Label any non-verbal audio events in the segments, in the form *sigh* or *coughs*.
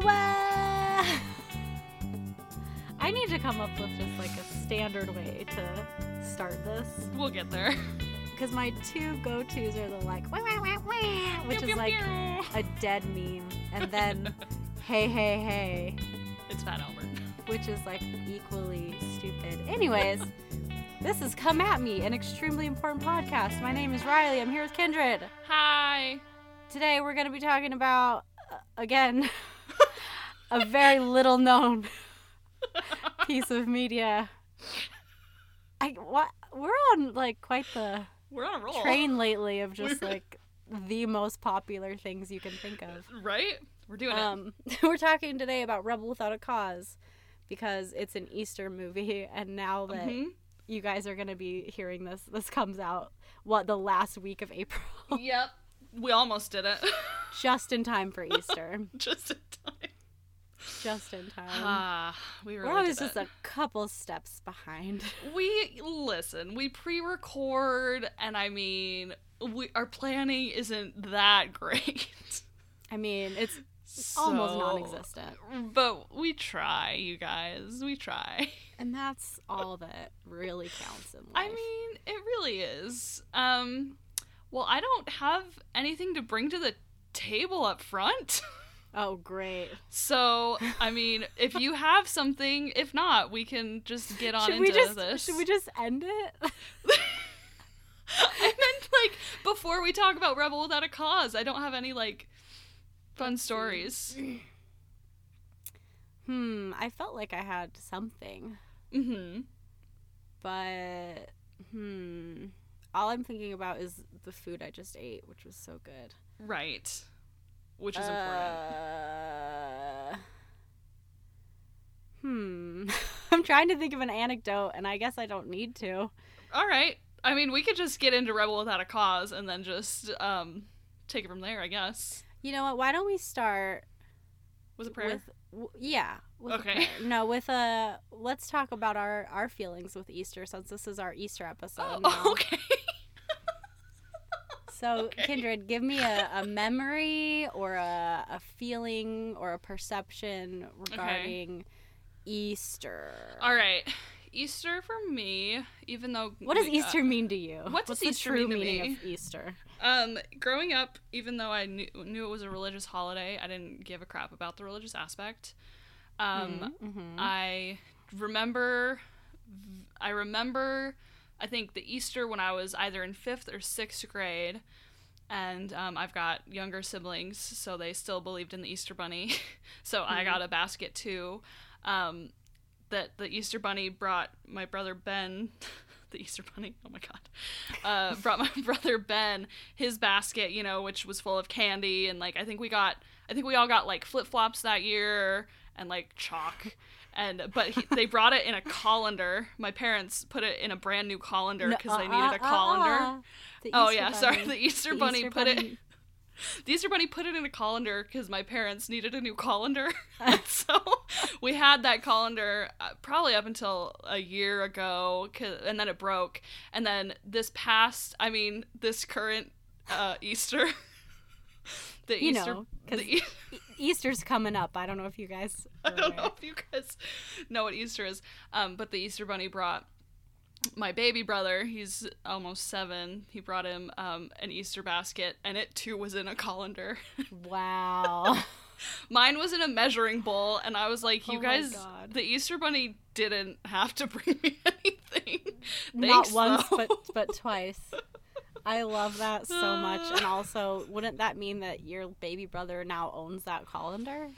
wah, wah. I need to come up with just like a standard way to start this. We'll get there. Because my two go tos are the like, wah, wah, wah, wah, which Pew, is pew, like pew. a dead meme. And then, *laughs* hey, hey, hey, It's Fat Albert. which is like equally stupid. Anyways, *laughs* this is Come At Me, an extremely important podcast. My name is Riley. I'm here with Kindred. Hi. Today we're going to be talking about, uh, again, *laughs* a very little known *laughs* piece of media. I what we're on like quite the We're on a roll. train lately of *laughs* just We're- like the most popular things you can think of. Right? We're doing it. Um, *laughs* we're talking today about Rebel Without a Cause because it's an Easter movie, and now that Mhm. you guys are gonna be hearing this, this comes out what the last week of April, Yep. We almost did it. just in time for Easter, Just in time. Just in time. *sighs* Ah, we really we're always just it. a couple steps behind. *laughs* We listen. We pre-record, and I mean, we our planning isn't that *laughs* great. I mean, it's almost So- non-existent, But we try, you guys. We try. *laughs* and that's all that really counts in life. I mean, it really is. Um, well, I don't have anything to bring to the table up front. Oh great. So, I mean, if you have something, if not, we can just get on Should into we just this. should we just end it? *laughs* I meant like before we talk about Rebel Without a Cause. I don't have any like fun stories. Hmm, I felt like I had something, Mm-hmm. but hmm, all I'm thinking about is the food I just ate, which was so good. Right. Which is important. Uh, hmm. *laughs* I'm trying to think of an anecdote, and I guess I don't need to. All right. I mean, we could just get into Rebel Without a Cause and then just um take it from there, I guess. You know what? Why don't we start With a prayer. with w- yeah? With Okay. No, with a. Let's talk about our our feelings with Easter, since this is our Easter episode. *laughs* now. oh, okay. So, *laughs* Okay. Kindred, give me a, a memory or a, a feeling or a perception regarding Easter. All right. Easter for me, even though What does uh, Easter mean to you? what does What's the Easter true mean to meaning me? of Easter? Um, growing up, even though I knew, knew it was a religious holiday, I didn't give a crap about the religious aspect. Um, Mhm. I remember, I remember, I think the Easter when I was either in fifth or sixth grade, and um, I've got younger siblings, so they still believed in the Easter Bunny, *laughs* so I Mhm. got a basket too. Um, that the Easter Bunny brought my brother Ben. *laughs* The Easter Bunny, oh my god, uh, *laughs* brought my brother Ben his basket, you know, which was full of candy and like I think we got, I think we all got like flip flops that year and like chalk, and but he, they brought it in a colander. My parents put it in a brand new colander No, because they uh, needed a uh, colander. uh, the oh yeah, sorry, the Easter The Bunny Easter put it. Bunny. *laughs* The Easter Bunny put it in a colander because my parents needed a new colander. *laughs* *laughs* And so we had that colander uh, probably up until a year ago, and then it broke. And then this past, I mean, this current uh, Easter, the You Easter, know, 'cause the, E- Easter's coming up. I don't know if you guys. *laughs* I don't know if you guys know what Easter is, um, but the Easter Bunny brought my baby brother. He's almost seven. He brought him um, an Easter basket, and it too was in a colander. *laughs* Wow. *laughs* Mine was in a measuring bowl, and I was like, "You Oh guys, the Easter Bunny didn't have to bring me anything. Not once, though." but but twice. I love that so much. And *laughs* also, wouldn't that mean that your baby brother now owns that colander?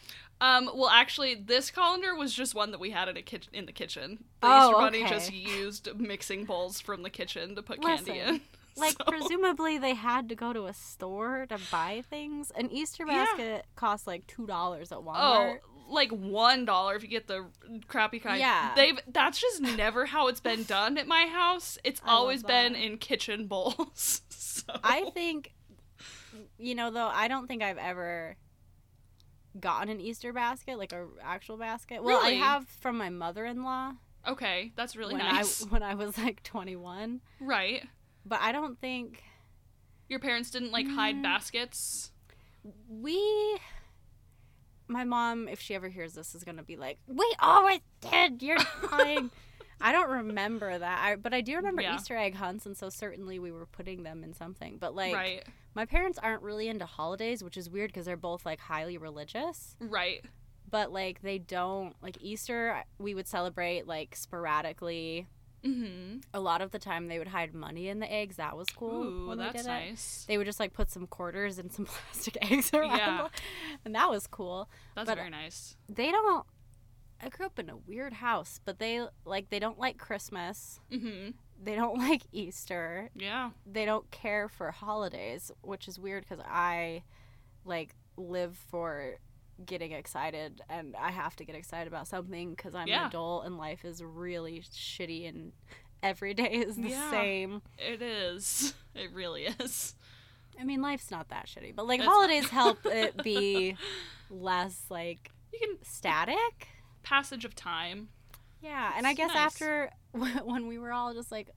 Um, well, actually, this colander was just one that we had in a kitchen in the kitchen. The Oh, Easter Bunny okay. just used mixing bowls from the kitchen to put candy in. *laughs* Like, So- presumably they had to go to a store to buy things. An Easter Yeah. basket costs like $2 at Oh, Walmart. Like one dollar if you get the crappy kind. Yeah. they've that's just never how it's been done at my house. It's I always been in kitchen bowls. *laughs* so. I think, you know, though, I don't think I've ever gotten an Easter basket, like a actual basket. Well, Really? I have from my mother-in-law okay, that's really when nice. I *laughs* when I was like 21. right. But I don't think Your parents didn't like hide Mm. baskets. we my mom, if she ever hears this, is gonna be like, "We always did. You're *laughs* lying." I don't remember that, I, but I do remember Yeah. Easter egg hunts, and so certainly we were putting them in something. But like, right. my parents aren't really into holidays, which is weird because they're both like highly religious. Right. But like, they don't like Easter. We would celebrate like sporadically. Mm-hmm. A lot of the time, they would hide money in the eggs. That was cool. Ooh, they that's it. nice. They would just like put some quarters and some *laughs* plastic eggs around, Yeah. and that was cool. That's but- very nice. They don't. I grew up in a weird house, but they like they don't like Christmas. Mm-hmm. They don't *laughs* like Easter. Yeah. They don't care for holidays, which is weird because I like live for getting excited, and I have to get excited about something because I'm Yeah. an adult and life is really shitty and every *laughs* day is the Yeah. same. It is. *laughs* It really is. I mean, life's not that shitty, but like It's not. holidays help it *laughs* be less like You can static. passage of time. Yeah, and I guess nice. after when we were all just like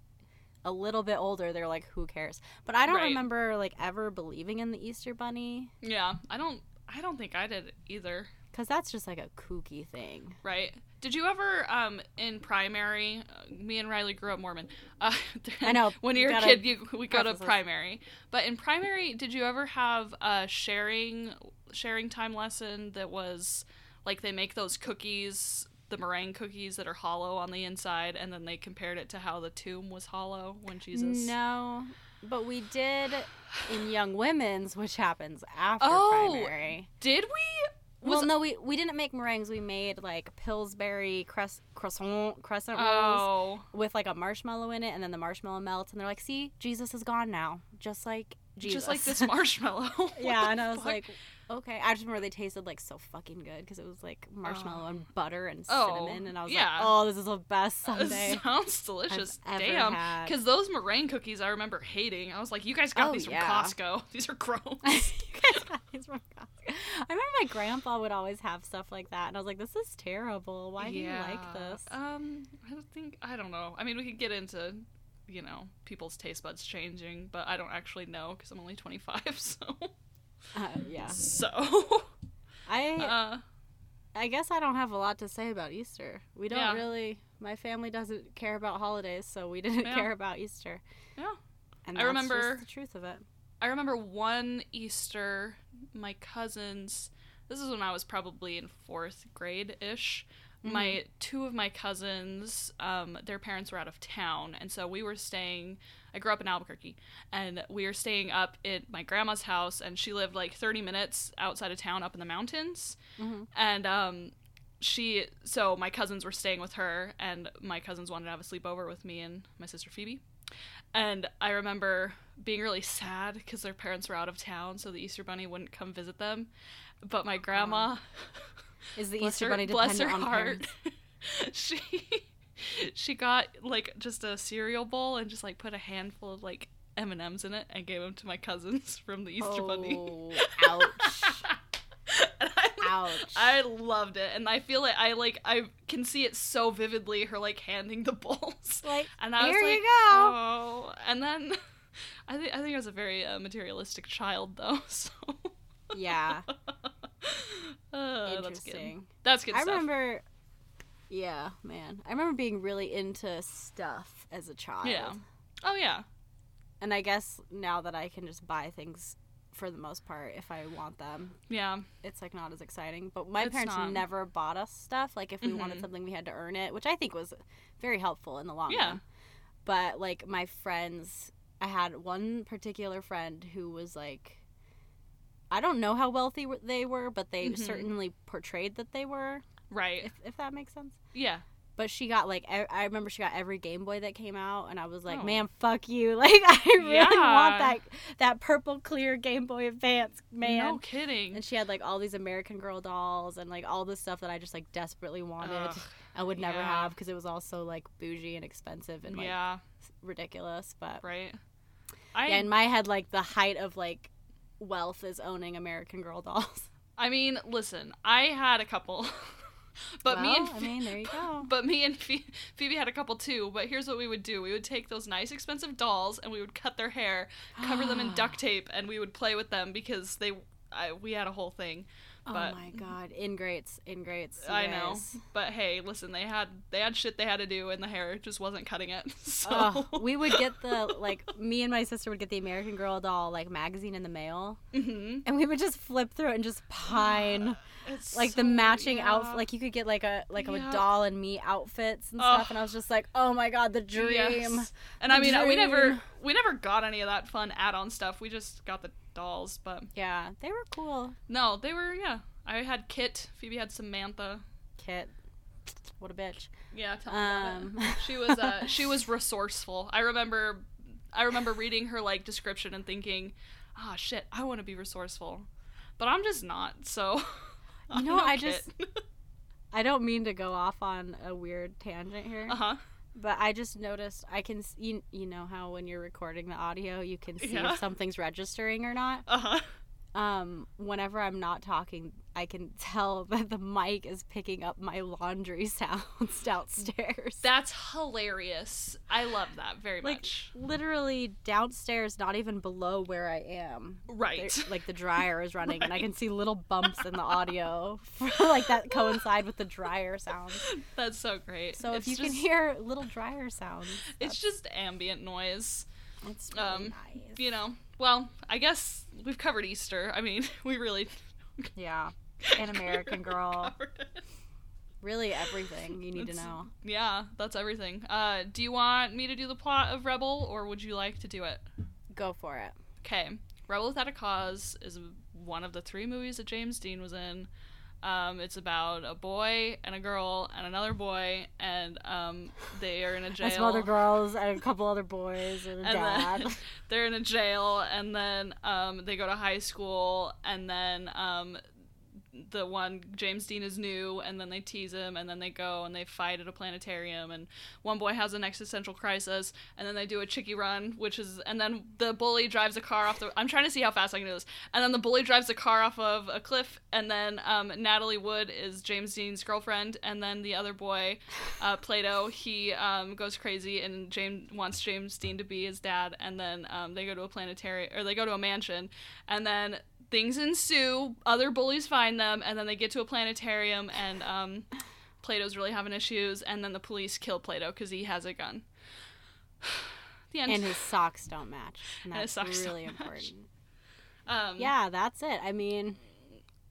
a little bit older, they're like, "Who cares?" But I don't Right. remember like ever believing in the Easter Bunny Yeah. I don't. I don't think I did either. because that's just like a kooky thing. Right. Did you ever, um, in primary, uh, me and Riley grew up Mormon. Uh, *laughs* I know, When you you're a kid, you, we go to primary. But in primary, did you ever have a sharing sharing time lesson that was like they make those cookies, the meringue cookies that are hollow on the inside, and then they compared it to how the tomb was hollow when Jesus. No, but we did in Young Women's, which happens after Oh, primary. Did we? well, no, we we didn't make meringues. We made like Pillsbury cress, croissant crescent rolls oh, with like a marshmallow in it, and then the marshmallow melts, and they're like, "See, Jesus is gone now, just like Jesus." just like this *laughs* marshmallow. *laughs* Yeah, and I was fuck? like, okay. I just remember they tasted like so fucking good because it was like marshmallow and butter and Oh, cinnamon, and I was yeah. like, oh, this is the best *laughs* Sunday. sounds delicious. ever Damn. Because those meringue cookies I remember hating. I was like, you guys got Oh, these from yeah. Costco. *laughs* These are gross. *laughs* You guys got these from Costco. I remember my grandpa would always have stuff like that, and I was like, "This is terrible. Why do you like this?" Um, I don't think I don't know. I mean, we could get into, you know, people's taste buds changing, but I don't actually know because I'm only 25. So, Uh, yeah, so, *laughs* I uh, I guess I don't have a lot to say about Easter. We don't Yeah. really. My family doesn't care about holidays, so we *laughs* didn't Yeah. care about Easter. Yeah. and I remember- just the truth of it. I remember one Easter, my cousins. This is when I was probably in fourth grade ish. My two of my cousins, um, their parents were out of town, and so we were staying. I grew up in Albuquerque, and we were staying up at my grandma's house, and she lived like 30 minutes outside of town, up in the mountains. Mhm. And um, she, so my cousins were staying with her, and my cousins wanted to have a sleepover with me and my sister Phoebe. And I remember being really sad because their parents were out of town, so the Easter Bunny wouldn't come visit them. But my grandma, Is the *laughs* Easter her, bunny bless her dependent on heart, *laughs* she *laughs* she got like just a cereal bowl and just like put a handful of like M and M's in it and gave them to my cousins *laughs* from the Easter Bunny. Oh, ouch! *laughs* And I, Ouch. I loved it, and I feel like I like I can see it so vividly. Her like handing the bowls, Like, and I was here like, you go. oh. And then I think I think I was a very uh, materialistic child though. So Yeah, uh, that's good. interesting. That's good I stuff. remember. Yeah, man. I remember being really into stuff as a child. Yeah. Oh yeah. And I guess now that I can just buy things for the most part if I want them, Yeah. it's like not as exciting. But my It's parents not. never bought us stuff. Like if we wanted Mhm. something, we had to earn it, which I think was very helpful in the long Yeah. run. But like my friends, I had one particular friend who was like, I don't know how wealthy they were, but they Mhm. certainly portrayed that they were. Right. If if that makes sense. yeah. But she got like e- I remember she got every Game Boy that came out, and I was like, Oh. "Man, fuck you!" *laughs* Like I really Yeah. want that that purple clear Game Boy Advance, man. No kidding. And she had like all these American Girl dolls and like all this stuff that I just like desperately wanted. Ugh, *laughs* I would never yeah. have because it was all so like bougie and expensive and like yeah. ridiculous. But Right. I yeah, in my head, like the height of like wealth is owning American Girl dolls. *laughs* I mean, listen, I had a couple. *laughs* but me and I mean, there you go. But me and Phoebe had a couple too. But here's what we would do: we would take those nice, expensive dolls and we would cut their hair, cover them in *gasps* duct tape, and we would play with them because they, I, we had a whole thing. But oh my god, ingrates, ingrates. I know. But hey, listen, they had they had shit they had to do, and the hair just wasn't cutting it. *laughs* So we would get the like me and my sister would get the American Girl doll like magazine in the mail, Mhm. and we would just flip through it and just pine *sighs* It's like the matching yeah. outfit. Like you could get like a like Yeah. a doll and me outfits and stuff, and I was just like, oh my god, the dream. Yes. And I mean, we never we never got any of that fun add-on stuff. We just got the dolls, but Yeah, they were cool. no, they were yeah. I had Kit. Phoebe had Samantha. Kit, what a bitch. Yeah, tell me about Um. it. She was uh *laughs* she was resourceful. I remember I remember reading her like description and thinking, ah shit, I want to be resourceful, but I'm just not. So *laughs* You *laughs* know, I just- *laughs* I don't mean to go off on a weird tangent here, uh huh. but I just noticed I can you, you know how when you're recording the audio, you can see Yeah. if something's registering or not. Uh huh. um whenever i'm not talking i can tell *laughs* that the mic is picking up my laundry *laughs* sounds downstairs That's hilarious. I love that very like much. literally downstairs not even below where i am Right. Like the dryer is *laughs* running and i can see little bumps in the audio like that coincide with the dryer sound That's so great. so It's if you can just- hear little dryer sounds it's just ambient noise. it's really um, nice You know. Well, I guess we've covered Easter. I mean, we really yeah an american girl *laughs* really everything you need to know Yeah, that's everything. Uh, do you want me to do the plot of Rebel, or would you like to do it? go for it Okay, Rebel Without a Cause is one of the three movies that James Dean was in. Um, it's about a boy and a girl and another boy, and um, they are in a *laughs* jail. some other girls and a couple other boys and a and dad then *laughs* they're in a jail, and then um, they go to high school, and then um, the one James Dean is new, and then they tease him, and then they go and they fight at a planetarium, and one boy has an existential crisis, and then they do a chicky run, which is, and then the bully drives a car off the. I'm trying to see how fast I can do this, and then the bully drives a car off of a cliff, and then um, Natalie Wood is James Dean's girlfriend, and then the other boy, uh, Plato, he um, goes crazy and James wants James Dean to be his dad, and then um, they go to a planetarium or they go to a mansion, and then things ensue. Other bullies find them, and then they get to a planetarium, and um, Plato's really having issues, and then the police kill Plato because he has a gun. *sighs* the end. and his socks don't match. And And his that's don't really *laughs* important. um, Yeah, that's it. I mean,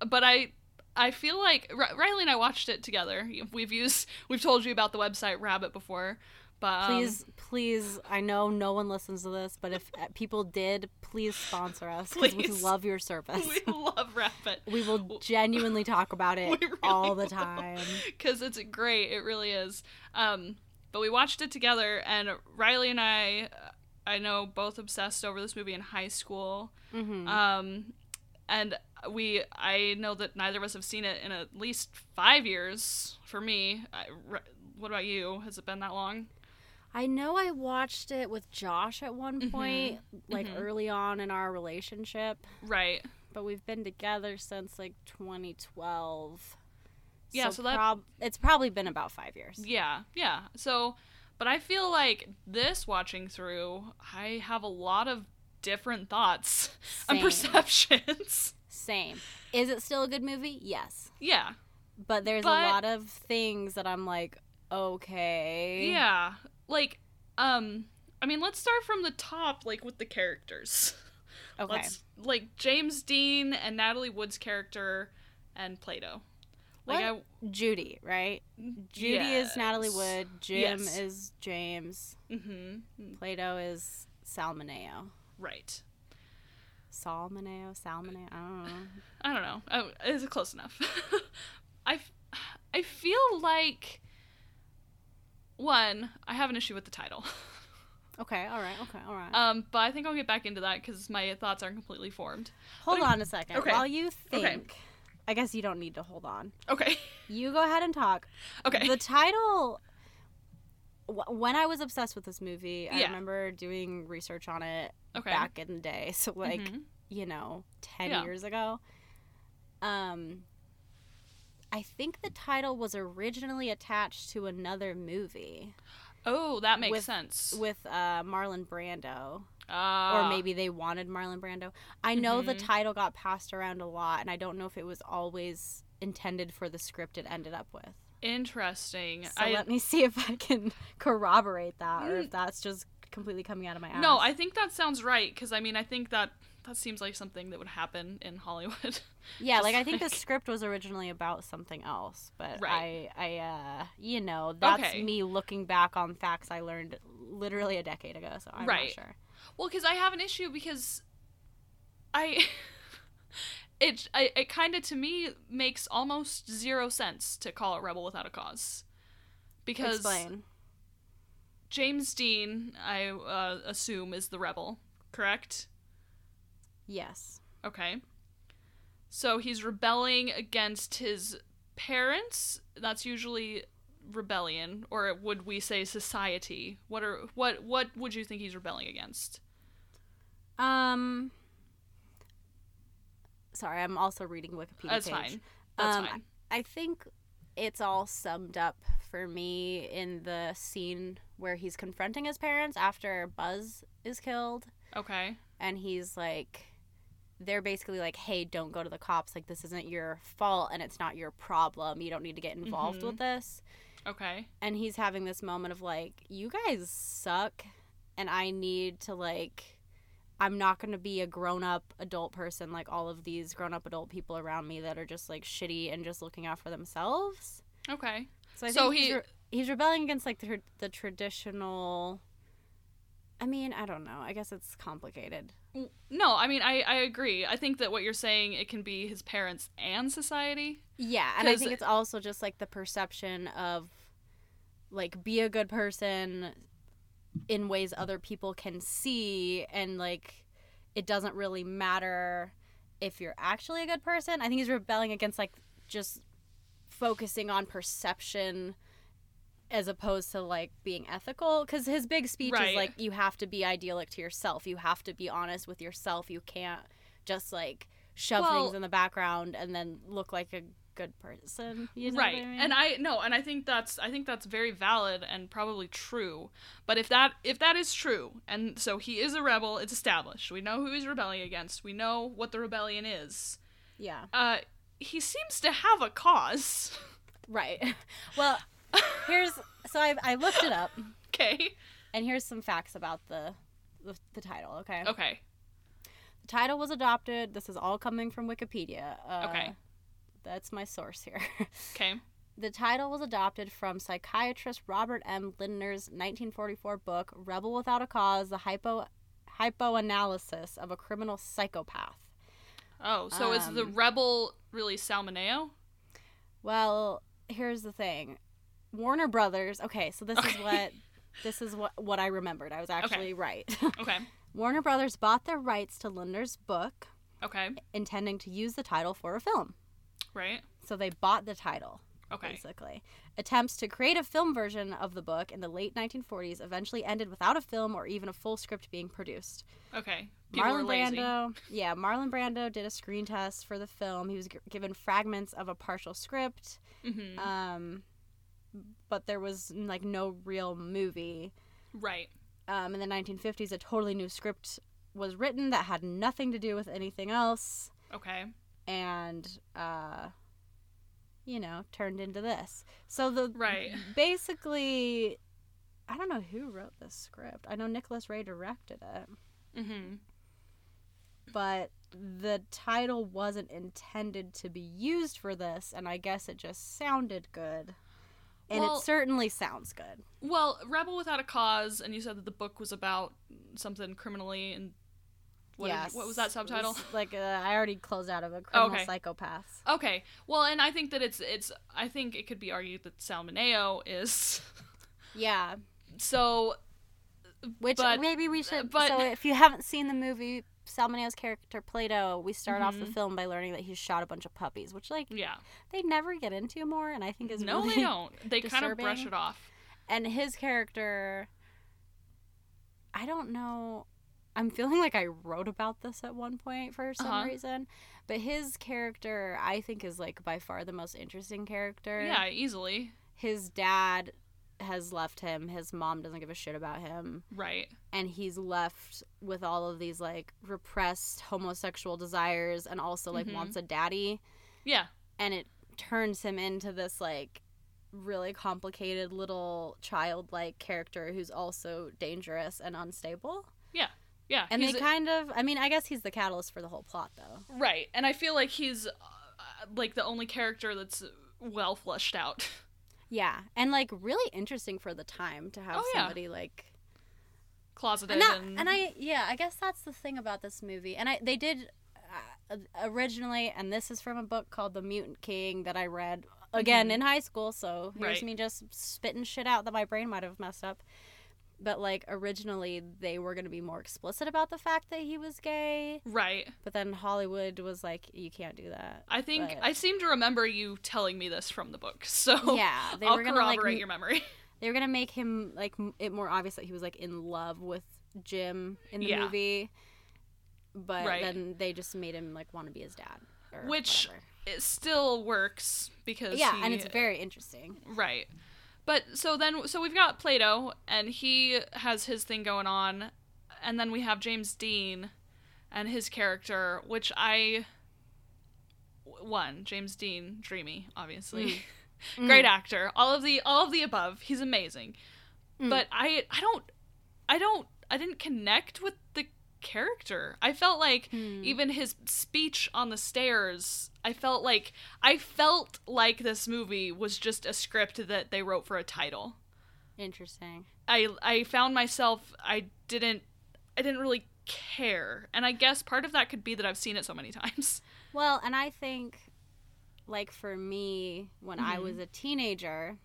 but I I feel like R- Riley and I watched it together. We've used we've told you about the website Rabbit before, but um, please, please. I know no one listens to this, but if uh, people did, please sponsor us 'cause we love your service. *laughs* we love Rabbit. we will genuinely talk about *laughs* it really all the time. because it's great. It really is. Um, but we watched it together, and Riley and I, I know, both obsessed over this movie in high school. hmm Um, and we, I know that neither of us have seen it in at least five years. For me, I, what about you? Has it been that long? I know I watched it with Josh at one Mhm. point, like Mhm. early on in our relationship, Right. but we've been together since like 2012. Yeah, so that- prob- it's probably been about five years. Yeah, yeah. So, but I feel like this watching through, I have a lot of different thoughts and perceptions. Same. Is it still a good movie? Yes. yeah. But there's But- a lot of things that I'm like, okay. Yeah. Like, um, I mean, let's start from the top, like with the characters. *laughs* Okay. Let's like James Dean and Natalie Wood's character and Plato. Like What? Judy, right? I Judy is Natalie Wood. Jim Yes. is James. Mm-hmm. Plato is Sal Mineo. Right. Sal Mineo? Salmoneo? I don't know. I don't know. Oh, is it close enough? *laughs* I, I feel like one. I have an issue with the title. *laughs* Okay, all right, okay, all right. Um, but I think I'll get back into that because my thoughts aren't completely formed. hold okay. on a second. Okay. While you think, Okay. I guess you don't need to hold on. Okay. You go ahead and talk. Okay. The title. wh- When I was obsessed with this movie, I Yeah. remember doing research on it okay. back in the day. *laughs* So, like, Mhm. you know, 10 Yeah. years ago. Um I think the title was originally attached to another movie Oh, that makes With- sense. with uh Marlon Brando. Ah. or maybe they wanted Marlon Brando. I know the Mhm. title got passed around a lot, and I don't know if it was always intended for the script it ended up with. interesting. So I let me see if I can *laughs* corroborate that, or Mm. if that's just completely coming out of my ass. no, I think that sounds right because I mean I think that that seems like something that would happen in Hollywood. *laughs* yeah, like I think the script was originally about something else, but Right. I, I, uh, you know, that's Okay. me looking back on facts I learned literally a decade ago. So I'm Right. not sure. Well, because I have an issue because I *laughs* it I, it kind of to me makes almost zero sense to call it Rebel Without a Cause because Explain. James Dean I uh, assume is the rebel, correct? Yes. Okay. So he's rebelling against his parents. That's usually rebellion, or would we say society? What are what what would you think he's rebelling against? Um. Sorry, I'm also reading Wikipedia. That's page. fine. That's Um, fine. I think it's all summed up for me in the scene where he's confronting his parents after Buzz is killed, Okay. and he's like, they're basically like, "Hey, don't go to the cops. Like, this isn't your fault, and it's not your problem. You don't need to get involved Mhm. with this." Okay. And he's having this moment of like, "You guys suck, and I need to like." I'm not going to be a grown up adult person like all of these grown up adult people around me that are just like shitty and just looking out for themselves. Okay. So I So think he's, he- re- he's rebelling against like the, the traditional. I mean, I don't know. I guess it's complicated. No, I mean I I agree. I think that what you're saying it can be his parents and society. Yeah, and I think it's also just like the perception of like be a good person in ways other people can see and like it doesn't really matter if you're actually a good person. I think he's rebelling against like just focusing on perception as opposed to like being ethical cuz his big speech Right. is like you have to be idyllic to yourself. You have to be honest with yourself. You can't just like shove Well- things in the background and then look like a good person. You know right. What I mean? And I no, and I think that's I think that's very valid and probably true. But if that if that is true, and so he is a rebel, it's established. We know who he's rebelling against. We know what the rebellion is. yeah. Uh he seems to have a cause. Right. *laughs* Well, here's so I I looked it up *laughs* okay. and here's some facts about the the, the title, okay? Okay. The title was adopted. This is all coming from Wikipedia. Uh, Okay. That's my source here. *laughs* Okay. The title was adopted from psychiatrist Robert M. Lindner's 1944 book Rebel Without a Cause: The Hypo Hypnoanalysis of a Criminal Psychopath. Oh, so is the Um, rebel really Sal Mineo? Well, here's the thing. Warner Brothers. Okay, so this is what this is what what I remembered. I was actually right. *laughs* Okay. Warner Brothers bought the rights to Lindner's book, Okay. intending to use the title for a film. Right. So they bought the title, Okay. basically. Attempts to create a film version of the book in the late 1940s eventually ended without a film or even a full script being produced. Okay. People Marlon lazy. Brando, yeah, Marlon Brando did a screen test for the film. He was g- given fragments of a partial script, hmm um, but there was like no real movie. right. Um, in the 1950s, a totally new script was written that had nothing to do with anything else. Okay. and uh you know turned into this so the Right. basically i don't know who wrote this script i know nicholas ray directed it Mm-hmm. but the title wasn't intended to be used for this and i guess it just sounded good and Well- it certainly sounds good Well, Rebel Without a Cause, and you said that the book was about something criminally and what, yes what was that subtitle? It's like uh, i already closed out of a criminal Okay. psychopaths Okay. Well, and I think that it's it's I think it could be argued that Sal Mineo is *laughs* yeah so Which But- maybe we should. but- so if you haven't seen the movie Sal Mineo's character Plato, we start off the Mhm. film by learning that he's shot a bunch of puppies, which like yeah. they never get into more, and I think is No, really they *laughs* don't. They kind of brush it off. And his character, I don't know. I'm feeling like I wrote about this at one point for some Uh-huh. reason, but his character I think is like by far the most interesting character. Yeah, easily. his dad has left him. His mom doesn't give a shit about him. Right. And he's left with all of these like repressed homosexual desires and also like Mhm. wants a daddy. Yeah. And it turns him into this like really complicated little childlike character who's also dangerous and unstable. Yeah. Yeah. And he's they kind of, I mean, I guess he's the catalyst for the whole plot though. right. And I feel like he's uh, like the only character that's well fleshed out. *laughs* Yeah. And like really interesting for the time to have Oh, yeah. somebody like Closeted and, that, and, and I yeah, I guess that's the thing about this movie. And I they did uh, originally, and this is from a book called The Mutant King that I read again Mhm. in high school. So here's Right. me just spitting shit out that my brain might have messed up. But like originally, they were going to be more explicit about the fact that he was gay. right. But then Hollywood was like, "You can't do that." I think But- I seem to remember you telling me this from the book. So yeah, they *laughs* I'll were gonna corroborate m- your memory. *laughs* they were gonna make him like m- it more obvious that he was like in love with Jim in the Yeah. movie, but Right. then they just made him like want to be his dad, Which- whatever. It still works because yeah, he- and it's very interesting. Right. But so then so we've got Plato and he has his thing going on and then we have James Dean and his character which I one James Dean dreamy obviously. *laughs* Great actor. All of the all of the above. He's amazing. Mm. But I I don't I don't I didn't connect with character. I felt like Hmm. even his speech on the stairs, I felt like I felt like this movie was just a script that they wrote for a title. Interesting. I I found myself I didn't I didn't really care. And I guess part of that could be that I've seen it so many *laughs* times. Well, and I think, like for me, when I Mhm. was a teenager,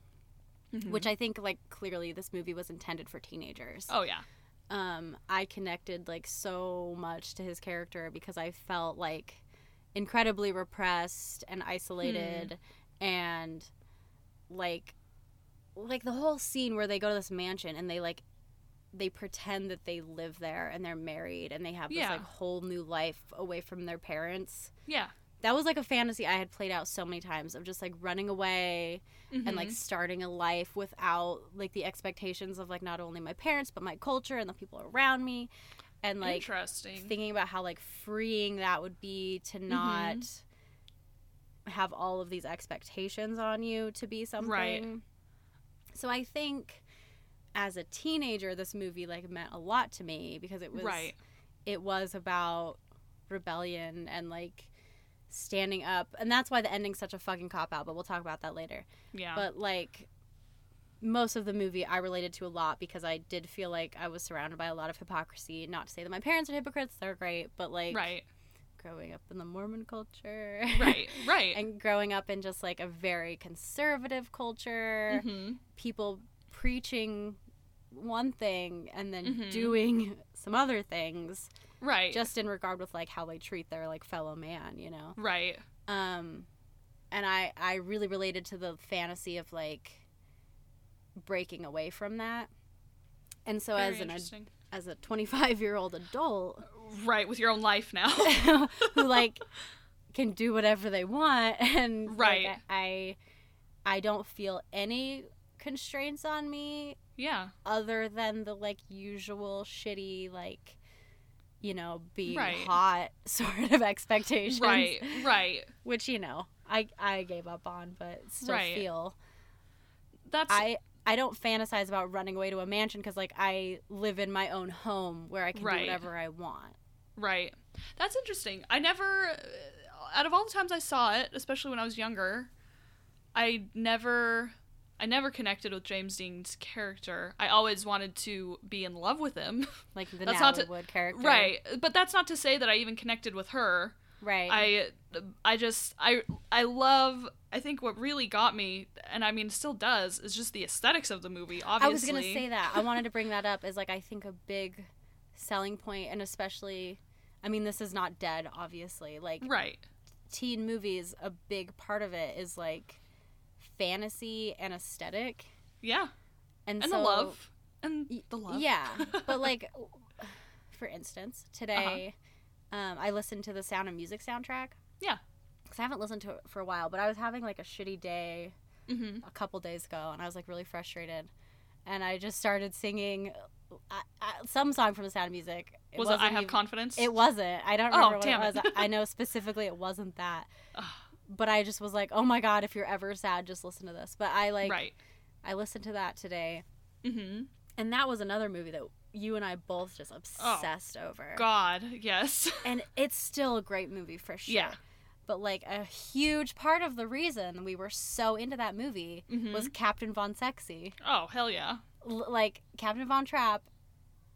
which I think like clearly this movie was intended for teenagers. Oh yeah. Um, I connected like so much to his character because I felt like incredibly repressed and isolated and like like the whole scene where they go to this mansion and they like they pretend that they live there and they're married and they have this Yeah. like whole new life away from their parents. Yeah. That was like a fantasy I had played out so many times of just like running away and like Mhm. starting a life without like the expectations of like not only my parents but my culture and the people around me and like interesting. thinking about how like freeing that would be to Mm-hmm. not have all of these expectations on you to be something Right. so i think as a teenager this movie like meant a lot to me because it was right. it was about rebellion and like standing up and that's why the ending's such a fucking cop out but we'll talk about that later Yeah. but like most of the movie I related to a lot because I did feel like I was surrounded by a lot of hypocrisy. Not to say that my parents are hypocrites, they're great, but like right. growing up in the Mormon culture. Right. *laughs* Right. and growing up in just like a very conservative culture, hmm people preaching one thing and then Mhm. doing some other things Right. just in regard with like how they treat their like fellow man, you know. right. um and i i really related to the fantasy of like breaking away from that and so Very as an ad- as a 25 year old adult right with your own life now. *laughs* who like can do whatever they want *laughs* and like, Right. I, I i don't feel any constraints on me yeah. other than the like usual shitty like you know being Right. hot *laughs* sort of expectations Right. Right. which you know I I gave up on, but still Right. feel That's I I don't fantasize about running away to a mansion because like I live in my own home where I can Right. do whatever I want. right. That's interesting. I never out of all the times I saw it, especially when I was younger, I never I never connected with James Dean's character. I always wanted to be in love with him. *laughs* Like the That's Natalie to- Wood character, right. But that's not to say that I even connected with her. Right. I I just I I love I think what really got me and I mean still does is just the aesthetics of the movie obviously. I was gonna say that. I wanted to bring that up as like I think a big selling point, and especially, I mean, this is not dead, obviously. Like Right. teen movies, a big part of it is like fantasy and aesthetic, Yeah. and, And so, the love. And the love. Yeah, but *laughs* like, for instance, today, um, I listened to the Sound of Music soundtrack. Yeah. because I haven't listened to it for a while, but I was having like a shitty day hmm a couple days ago, and I was like really frustrated. and I just started singing uh, uh, some song from The Sound of Music. It Was it I have even- confidence? It wasn't. I don't Oh, remember what damn it was. I know *laughs* specifically it wasn't that. But I just was like, oh my god, if you're ever sad, just listen to this. But I like, right. I listened to that today, Mm-hmm. and that was another movie that you and I both just obsessed over. Oh, God, yes. *laughs* And it's still a great movie for sure. Yeah. But like a huge part of the reason we were so into that movie Mhm. was Captain Von Sexy. Oh hell yeah. L- like Captain Von Trapp,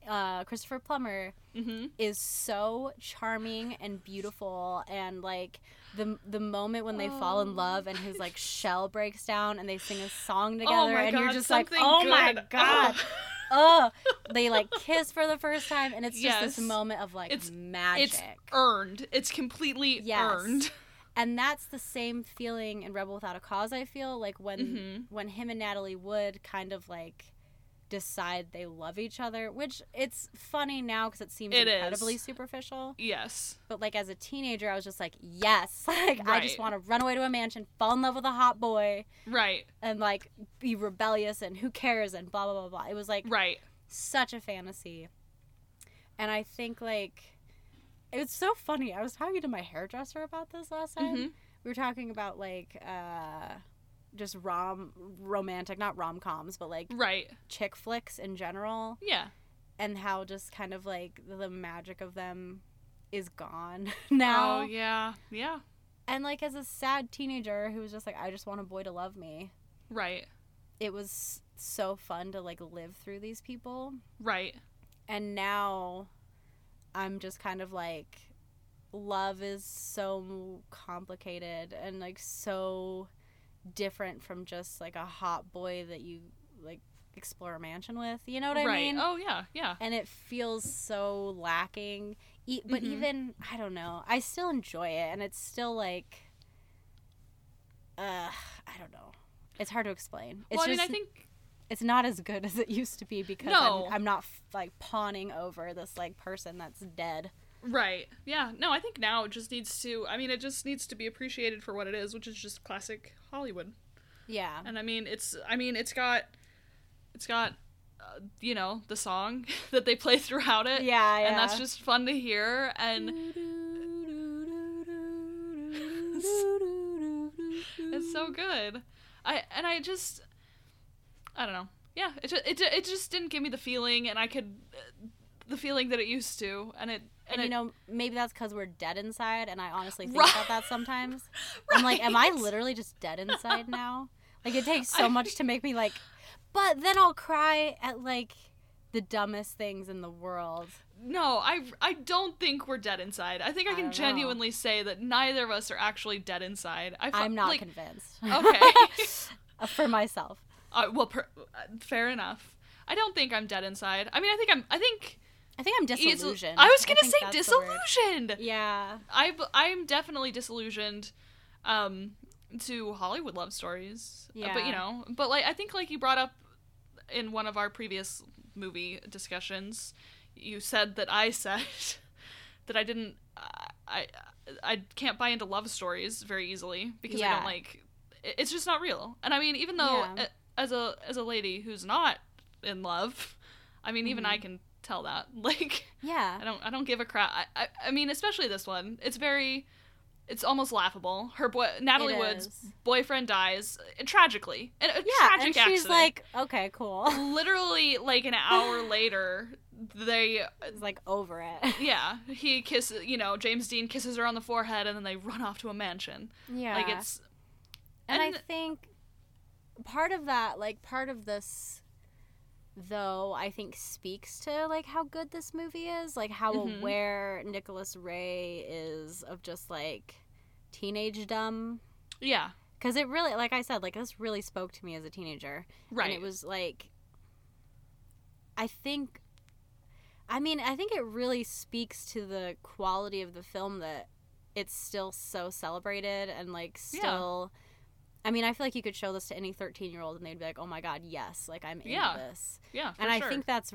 uh, Christopher Plummer Mm-hmm. is so charming and beautiful and like the the moment when they fall in Oh. love and his like *laughs* shell breaks down and they sing a song Oh together my and god. you're just like oh my god Oh. *laughs* oh they like kiss for the first time and it's just this moment of like It's- magic It's earned. It's completely Yes. earned. and that's the same feeling in rebel without a cause i feel like when Mhm. when him and natalie wood kind of like decide they love each other which it's funny now because it seems It is. incredibly superficial Yes. but like as a teenager i was just like yes *laughs* like i just want to run away to a mansion fall in love with a hot boy Right. and like be rebellious and who cares and blah blah blah blah it was like Right. such a fantasy and i think like it's so funny i was talking to my hairdresser about this last time Mhm. we were talking about like uh just rom romantic not rom-coms but like Right. chick flicks in general Yeah. and how just kind of like the magic of them is gone *laughs* now Oh yeah. Yeah. and like as a sad teenager who was just like i just want a boy to love me Right. it was so fun to like live through these people Right. and now i'm just kind of like love is so complicated and like so different from just like a hot boy that you like explore a mansion with you know what i right. mean Oh yeah. Yeah. and it feels so lacking e- but Mhm. even i don't know i still enjoy it and it's still like uh i don't know it's hard to explain it's well, I just mean, I think it's not as good *laughs* as it used to be because No. I'm, I'm not f- like pawning over this like person that's dead Right. Yeah. No, I think now it just needs to. I mean, it just needs to be appreciated for what it is, which is just classic Hollywood. yeah And I mean, it's. I mean, it's got. It's got. Uh, you know the song *laughs* that they play throughout it. yeah yeah And that's just fun to hear. And *laughs* it's so good. I and I just. I don't know. Yeah. It just, it, it just didn't give me the feeling, and I could. Uh, the feeling that it used to, and it. And it, you know maybe that's because we're dead inside and i honestly think Right. about that sometimes *laughs* i'm like am i literally just dead inside *laughs* now like it takes so I- much to make me like but then i'll cry at like the dumbest things in the world No, I I don't think we're dead inside. I think I I can don't know. genuinely say that neither of us are actually dead inside. I i'm not like, convinced *laughs* Okay. for myself uh, well, per, uh, fair enough. I don't think I'm dead inside. I mean, I think I'm. I think i think i'm disillusioned I was gonna think say that's the word. disillusioned. yeah I I'm definitely disillusioned. Um, to Hollywood love stories. Uh, but you know, but like I think like you brought up in one of our previous movie discussions, you said that I *laughs* said that I didn't I I, I can't buy into love stories very easily because I don't like it's just not real. And I mean, even though Yeah. as a as a lady who's not in love, I mean, even Mhm. I can tell that. *laughs* Like yeah I don't I don't give a crap. I, I I mean, especially this one. It's very it's almost laughable. Her boy Natalie It Wood's is. boyfriend dies uh, tragically. A, a yeah tragic and she's accident. like okay cool *laughs* literally like an hour *laughs* later they it's like over it yeah, he kisses, you know, James Dean kisses her on the forehead and then they run off to a mansion. yeah Like it's and, and- I think part of that, like part of this, though, I think speaks to like how good this movie is, like how Mhm. aware Nicholas Ray is of just like teenage dumb. yeah, Because it really, like I said, like this really spoke to me as a teenager, right. and it was like, I think, I mean, I think it really speaks to the quality of the film that it's still so celebrated and like Yeah. I mean, I feel like you could show this to any 13 year old and they'd be like, oh my god, yes, like I'm into Yeah, this. yeah, for And I sure. think that's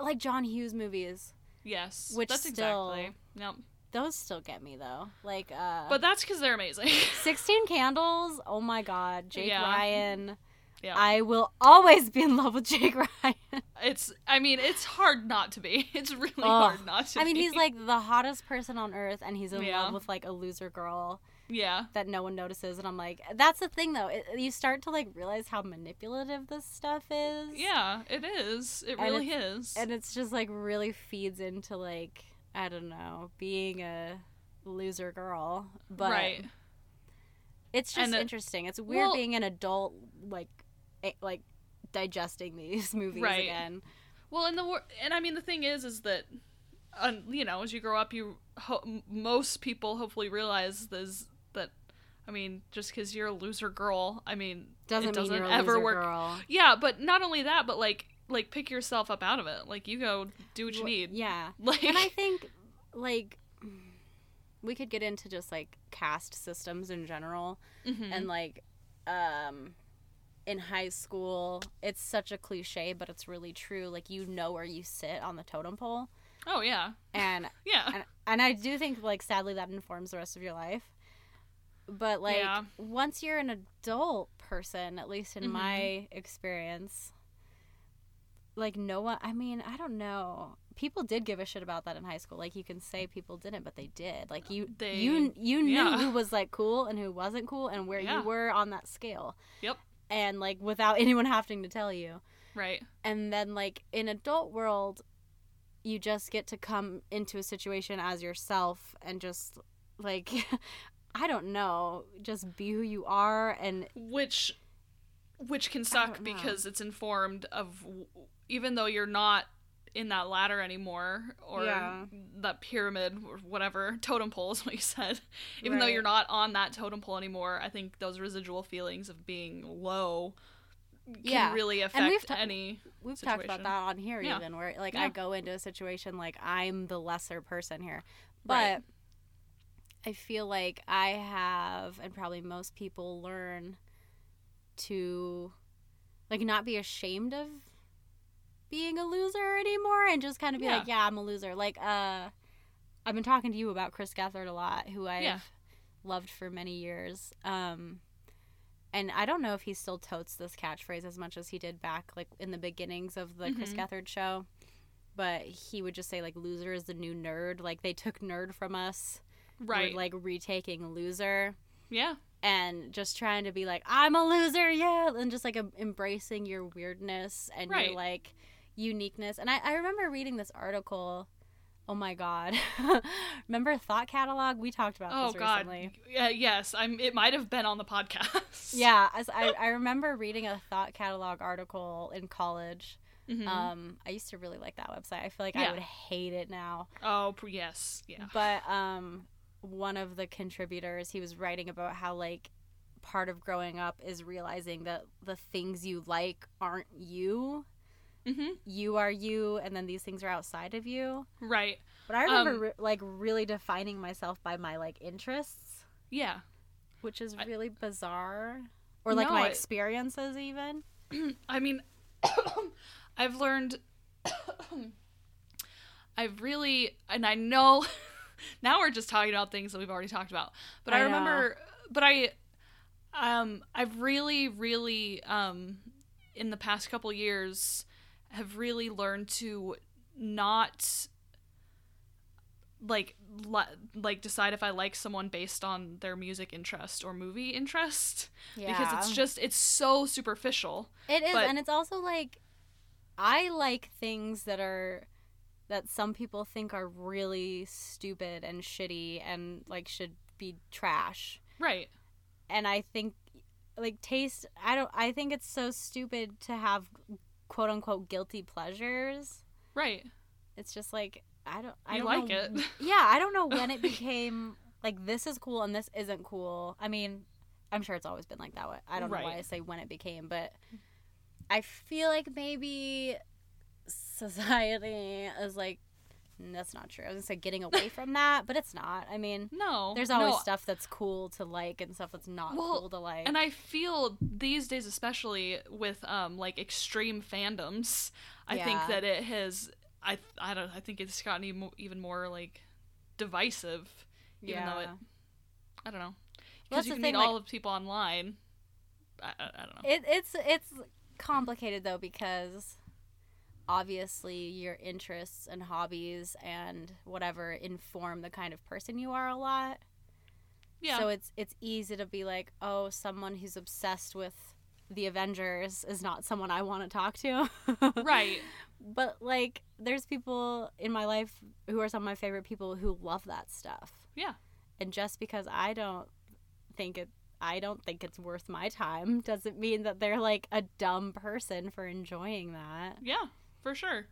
like John Hughes movies. yes. which that's still- exactly. Yep. Those still get me though. Like, uh, But that's cuz they're amazing. *laughs* 16 Candles, oh my god, Jake Yeah. Ryan. Yeah. I will always be in love with Jake *laughs* Ryan. It's I mean, it's hard not to be. *laughs* It's really hard not to I mean, be. he's like the hottest person on earth, and he's in Yeah. love with like a loser girl Yeah. that no one notices. And I'm like, that's the thing though. It, you start to like realize how manipulative this stuff is. Yeah, it is. It And really is. and it's just like really feeds into like I don't know being a loser girl, but right. it's just it- interesting. It's weird well- being an adult like like digesting these *laughs* movies Right. again. Well, and the and I mean the thing is is that um, you know, as you grow up, you ho- most people hopefully realize this that I mean, just cuz you're a loser girl, I mean, Doesn't, it doesn't mean you're a ever work. girl. Yeah, but not only that, but like like pick yourself up out of it. Like you go do what you Wh- need. Yeah. *laughs* Like and I think like we could get into just like caste systems in general Mhm. and like um in high school it's such a cliche but it's really true like you know where you sit on the totem pole Oh yeah. and *laughs* Yeah. and, and I do think like sadly that informs the rest of your life but like Yeah. once you're an adult person at least in Mhm. my experience like no one i mean i don't know people did give a shit about that in high school like you can say people didn't but they did like you They- you you knew yeah. who was like cool and who wasn't cool and where Yeah. you were on that scale Yep. and like without *laughs* anyone having to tell you Right. and then like in adult world you just get to come into a situation as yourself and just like *laughs* i don't know just be who you are and which which can suck because it's informed of even though you're not in that ladder anymore or Yeah. that pyramid or whatever *laughs* totem pole is what you said even though you're not on that totem pole anymore i think those residual feelings of being low can Yeah. really we've affect ta- any we've talked about that on here Yeah. even where like i go into a situation like i'm the lesser person here but Right. I feel like i have and probably most people learn to like not be ashamed of being a loser anymore and just kind of be Yeah. like yeah i'm a loser like uh i've been talking to you about chris gethard a lot who i've Yeah. loved for many years um and I don't know if he still totes this catchphrase as much as he did back like in the beginnings of the Chris Mhm. Gethard show. But he would just say like loser is the new nerd. Like they took nerd from us. Right We're, like retaking loser yeah and just trying to be like I'm a loser, yeah, and just like em- embracing your weirdness and Right. your like uniqueness. And I, I remember reading this article. Oh my god. *laughs* remember Thought Catalog? We talked about oh this god recently. yeah, yes i'm it might have been on the podcast *laughs* Yeah, as I, *laughs* I remember reading a thought catalog article in college. Mhm. Um, I used to really like that website. I feel like Yeah. I would hate it now. oh yes yeah But um, one of the contributors, he was writing about how like part of growing up is realizing that the things you like aren't you. hmm You are you, and then these things are outside of you. right But I remember Um, re- like really defining myself by my like interests, yeah which is I- really bizarre. Or like No, my I- experiences even. *clears throat* I mean, *coughs* I've learned. *coughs* I've really, and I know *laughs* now we're just talking about things that we've already talked about, but I, I remember, but I, um, I've really, really, um, in the past couple years, have really learned to not like li- like decide if I like someone based on their music interest or movie interest yeah. because it's just it's so superficial. It is, But- and it's also like I like things that are that some people think are really stupid and shitty and like should be trash. Right. And I think like taste I don't I think it's so stupid to have quote unquote guilty pleasures. Right. It's just like I don't I You don't like know- it. *laughs* Yeah, I don't know when it became like this is cool and this isn't cool. I mean, I'm sure it's always been like that way. I don't know why I say when it became, but I feel like maybe society is like that's not true. I was gonna say getting away *laughs* from that, but it's not. I mean, No. there's always no. stuff that's cool to like and stuff that's not Well, cool to like. And I feel these days, especially with um like extreme fandoms, I think that it has. I I don't. I think it's gotten even more, even more like divisive. Even though it, I don't know, Well, that's you the can thing, meet like- all of people online. I, I, I don't know. It, it's it's complicated though because obviously your interests and hobbies and whatever inform the kind of person you are a lot. yeah. So it's it's easy to be like, oh, someone who's obsessed with the Avengers is not someone I want to talk to. *laughs* right. But like, there's people in my life who are some of my favorite people who love that stuff. Yeah. And just because I don't think it, I don't think it's worth my time, doesn't mean that they're like a dumb person for enjoying that. Yeah. For sure.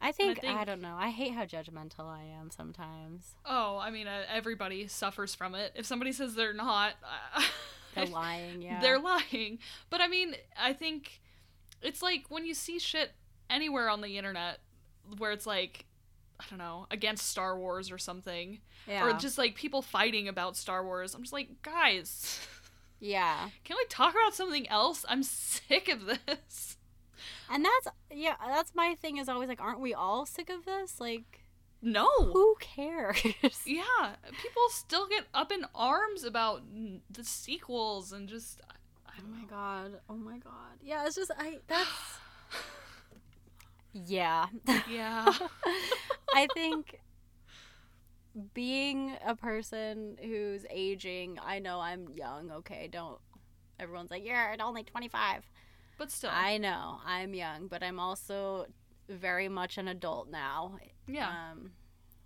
I think, I think- don't know. I hate how judgmental I am sometimes. Oh, I mean, uh, everybody suffers from it. If somebody says they're not, *laughs* They're lying. Yeah. they're lying. But I mean, I think it's like when you see shit anywhere on the internet where it's like, I don't know, against Star Wars or something, yeah. or just like people fighting about Star Wars. I'm just like, guys, *laughs* yeah. can we talk about something else? I'm *laughs* sick of this. And that's yeah, that's my thing is always like, aren't we all sick of this? Like, No. who cares? *laughs* Yeah, people still get up in arms about the sequels and just. I- I Oh my know. god. Oh my god. Yeah, it's just I *sighs* that's Yeah. Yeah. *laughs* I think being a person who's aging, I know I'm young, okay, don't everyone's like, You're only twenty five. But still. I know, I'm young, but I'm also very much an adult now. yeah. Um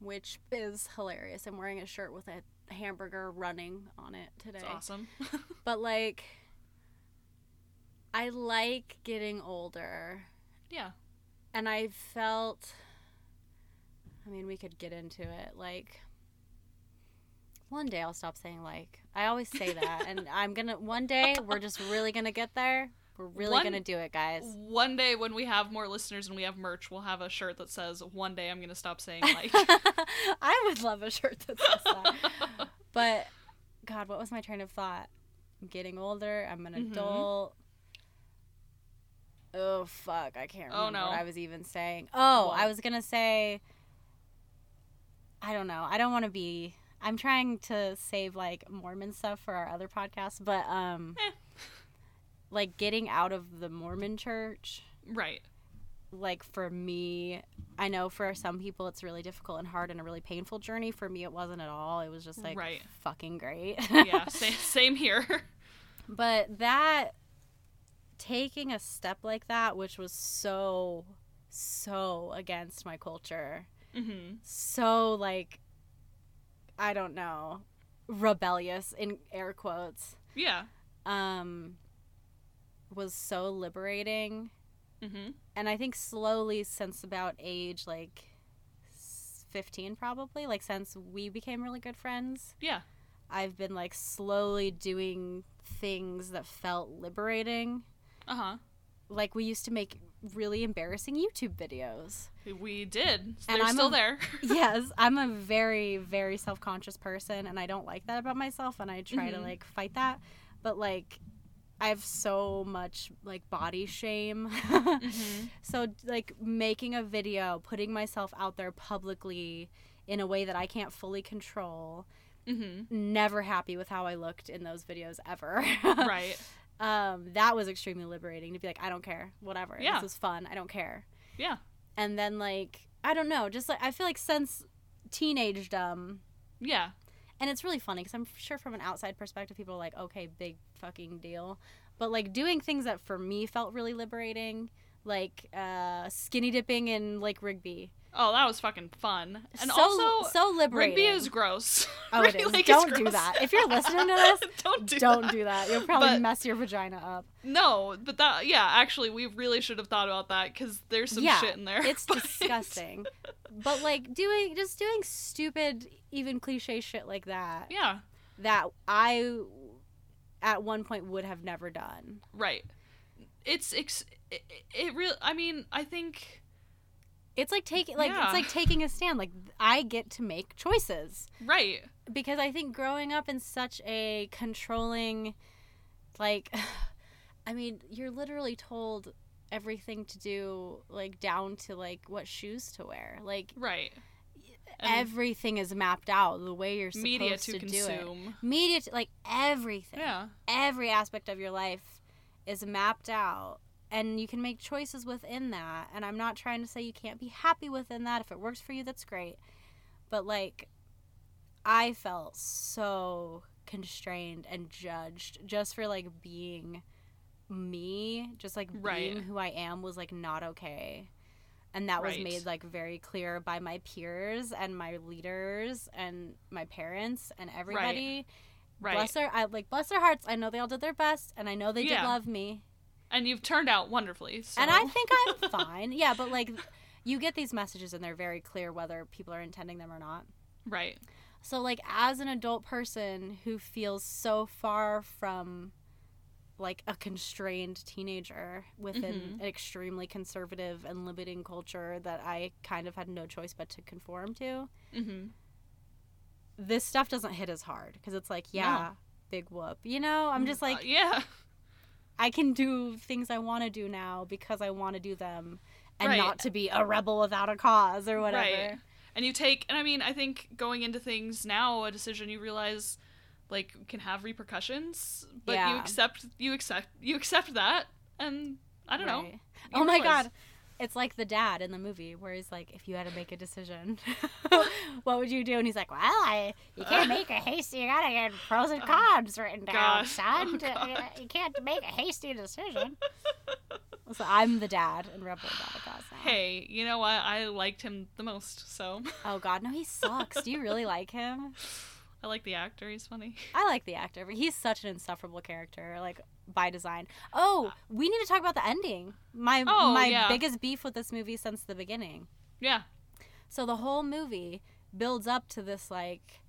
which is hilarious. I'm wearing a shirt with a hamburger running on it today. It's awesome. *laughs* But like I like getting older yeah. and I felt I mean we could get into it like one day I'll stop saying like. I always say that and *laughs* I'm going to one day we're just really going to get there. We're really One- to do it, guys. One day when we have more listeners and we have merch, we'll have a shirt that says, One day I'm going to stop saying *laughs* like. I would love a shirt that says that. *laughs* But God, what was my train of thought? I'm getting older. I'm an Mhm. adult. Oh fuck! I can't Oh, remember no. what I was even saying. Oh, What? I was gonna say. I don't know. I don't want to be. I'm trying to save like Mormon stuff for our other podcast, but um, Eh. Like getting out of the Mormon church right. like for me i know for some people it's really difficult and hard and a really painful journey for me it wasn't at all it was just like Right. fucking great Yeah. *laughs* Same, same here. but that taking a step like that which was so so against my culture hmm so like i don't know rebellious in air quotes Yeah. um was so liberating hmm and I think slowly since about age like 15 probably like since we became really good friends Yeah. I've been like slowly doing things that felt liberating Uh huh. like we used to make really embarrassing YouTube videos We did. And They're I'm still a- there. *laughs* yes I'm a very very self-conscious person and I don't like that about myself and I try to Mhm. like fight that but like I have so much like body shame hmm *laughs* So, like, making a video, putting myself out there publicly in a way that I can't fully control, hmm never happy with how I looked in those videos ever. Right. *laughs* Um, that was extremely liberating to be like, I don't care, whatever. Yeah. This is fun. I don't care. Yeah. And then, like, I don't know, just like, I feel like since teenagedom, Yeah. And it's really funny because I'm sure from an outside perspective, people are like, okay, big fucking deal. But like doing things that for me felt really liberating, like uh, skinny dipping in Lake Rigby. Oh, that was fucking fun. And so, also, so liberating. Rigby is gross. *laughs* Oh, it. Lake Don't do gross. that. If you're listening to *laughs* this, don't do don't that. do that. You'll probably But- mess your vagina up. No, but that yeah, actually, we really should have thought about that because there's some Yeah, shit in there. It's *laughs* but- disgusting. But like doing just doing stupid, even cliche shit like that Yeah, that I at one point would have never done. right. It's ex- it, it real. I mean, I think It's like taking like Yeah. it's like taking a stand. Like I get to make choices right. because I think growing up in such a controlling, like, *sighs* I mean, you're literally told everything to do like down to like what shoes to wear. Like Right. And everything is mapped out the way you're supposed media to, to do it. consume. Media, to, like everything, Yeah. every aspect of your life is mapped out and you can make choices within that. And I'm not trying to say you can't be happy within that. If it works for you, that's great. But like, I felt so constrained and judged just for like being me, just like Right. being who I am was like not okay. And that was made like very clear by my peers and my leaders and my parents and everybody. Right. Bless their I like bless their hearts. I know they all did their best and I know they Yeah. did love me. And you've turned out wonderfully. So. And I think I'm *laughs* fine. Yeah, but like you get these messages and they're very clear whether people are intending them or not. right. So like as an adult person who feels so far from like a constrained teenager within Mhm. an extremely conservative and limiting culture that I kind of had no choice but to conform to. Mm-hmm. This stuff doesn't hit as hard because it's like, yeah, big whoop. You know, I'm just like Uh, yeah. I can do things I want to do now because I want to do them and Right. not to be a rebel without a cause or whatever. Right. And you take, and I mean, I think going into things now, a decision you realize, like, can have repercussions, but you accept, you accept, you accept that, and I don't know. Right. Your Oh my god. It's like the dad in the movie where he's like, if you had to make a decision, *laughs* *laughs* what would you do? And he's like, well, I you can't *laughs* make a hasty. You gotta get pros and cons written down, gosh. Oh son. Oh, you can't make a hasty decision. so I'm the dad in Rebel Without a Cause now. Hey, you know what? I liked him the most, so Oh god, no, he sucks. Do you really like him? I like the actor. He's funny. *laughs* I like the actor, but he's such an insufferable character, like by design. Oh, we need to talk about the ending. My Oh, my yeah. biggest beef with this movie since the beginning. Yeah. So the whole movie builds up to this like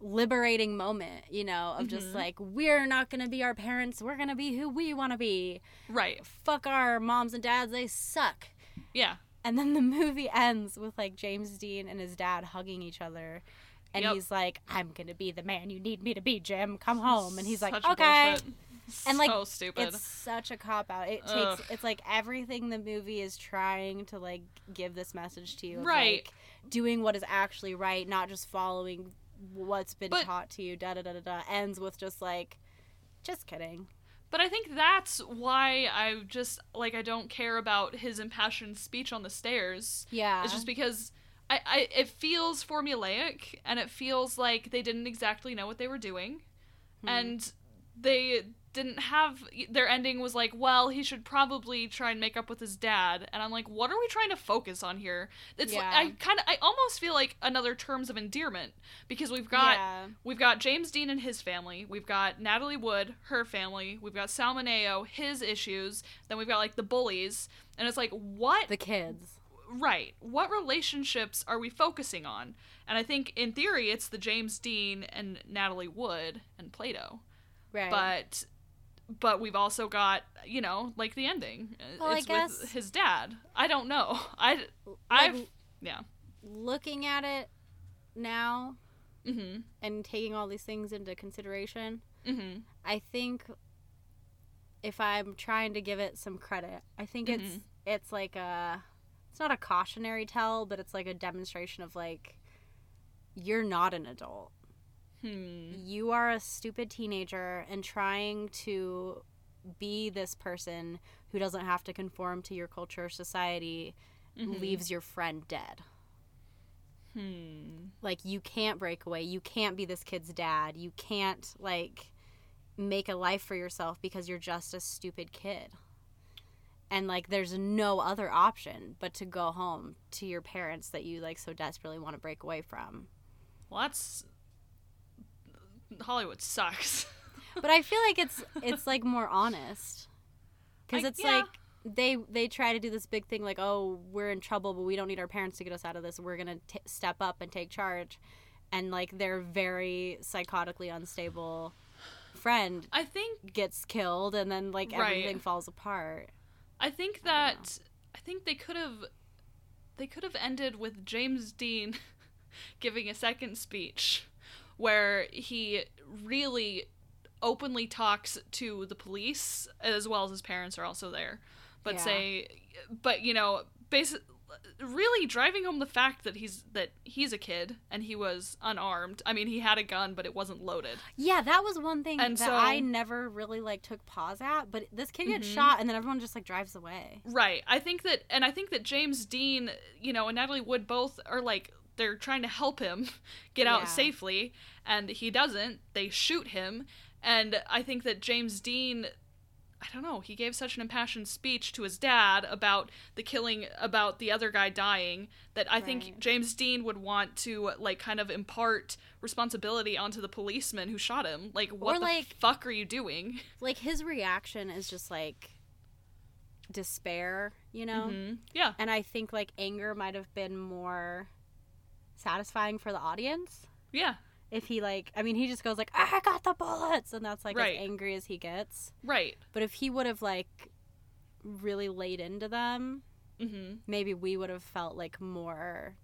liberating moment, you know, of just Mhm. like we're not going to be our parents, we're going to be who we want to be. Right. Fuck our moms and dads, they suck. Yeah. And then the *laughs* movie ends with like James Dean and his dad hugging each other. And Yep. he's like, I'm going to be the man you need me to be, Jim. Come home. And he's like, Such okay. bullshit. And, like, so stupid. It's such a cop out. It takes Ugh. it's like everything the movie is trying to like give this message to you. of, Right. like, doing what is actually right, not just following what's been But- taught to you. Da da da da da. Ends with just like, just kidding. But I think that's why I just like I don't care about his impassioned speech on the stairs. Yeah. It's just because I, I it feels formulaic and it feels like they didn't exactly know what they were doing. Hmm. And they didn't have their ending was like, well, he should probably try and make up with his dad. And I'm like, what are we trying to focus on here? It's like, I kind of I almost feel like another terms of endearment because we've got yeah. We've got James Dean and his family. We've got Natalie Wood, her family. We've got Sal Mineo, his issues. Then we've got like the bullies. And it's like, what? the kids. Right. What relationships are we focusing on? And I think in theory, it's the James Dean and Natalie Wood and Plato. Right. But. But we've also got, you know, like the ending. Well, I it's guess- with his dad. I don't know. *laughs* I, like, I've, yeah. looking at it now Mm-hmm. and taking all these things into consideration, Mm-hmm. I think if I'm trying to give it some credit, I think it's Mhm. it's like a it's not a cautionary tale, but it's like a demonstration of like you're not an adult. Hmm. You are a stupid teenager and trying to be this person who doesn't have to conform to your culture or society Mhm. leaves your friend dead. Hmm. like you can't break away you can't be this kid's dad you can't like make a life for yourself because you're just a stupid kid and like there's no other option but to go home to your parents that you like so desperately want to break away from Well, that's Hollywood sucks. *laughs* but i feel like it's it's like more honest because it's yeah. like they they try to do this big thing like oh we're in trouble but we don't need our parents to get us out of this we're gonna t- step up and take charge and like their very psychotically unstable friend I think gets killed and then like Right. everything falls apart I think I that I think they could have they could have ended with James Dean *laughs* giving a second speech where he really openly talks to the police as well as his parents are also there but Yeah. say but you know basic really driving home the fact that he's that he's a kid and he was unarmed. I mean, he had a gun, but it wasn't loaded. Yeah, that was one thing And that so- I never really like took pause at. But this kid gets Mhm. shot, and then everyone just like drives away. Right. I think that, and I think that James Dean, you know, and Natalie Wood both are like they're trying to help him *laughs* get out Yeah. safely, and he doesn't. They shoot him, and I think that James Dean. I don't know. He gave such an impassioned speech to his dad about the killing, about the other guy dying, that I think James Dean would want to like kind of impart responsibility onto the policeman who shot him. Like, what the like- fuck are you doing? *laughs* Like his reaction is just like despair, you know. Mhm. Yeah. And I think like anger might have been more satisfying for the audience Yeah. If he like. I mean, he just goes like, "I got the bullets," and that's like Right. as angry as he gets. Right. But if he would have like really laid into them, Mm-hmm. maybe we would have felt like more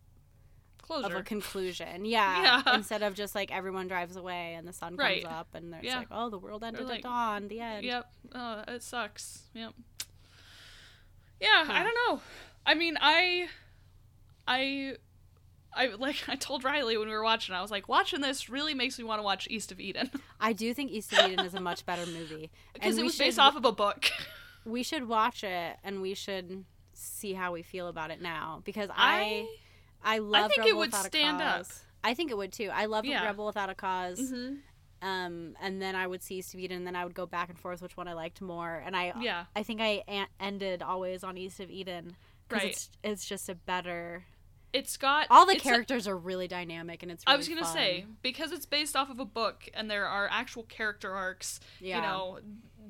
Closure. of a conclusion. *laughs* Yeah. Yeah. Instead of just like everyone drives away and the sun comes up and there's Yeah. like, oh, the world ended like- at dawn. The end. Yep. Oh, it sucks. Yep. Yeah, I don't know. I mean, I, I, I like *laughs* I told Riley when we were watching. I was like, watching this really makes me want to watch East of Eden *laughs* I do think East of Eden is a much better movie. *laughs* because it was based off of a book. We should watch it and we should see how we feel about it now because I I love I think it would stand up. I think it would too. I love Yeah. Rebel Without a because Mhm. Um, and then I would see East of Eden, and then I would go back and forth which one I liked more. And I Yeah. I think I a- ended always on East of Eden because Right. it's it's just a better. It's got All the it's a- characters are really dynamic, and it's. I was gonna fun. say because it's based off of a book and there are actual character arcs. yeah. You know,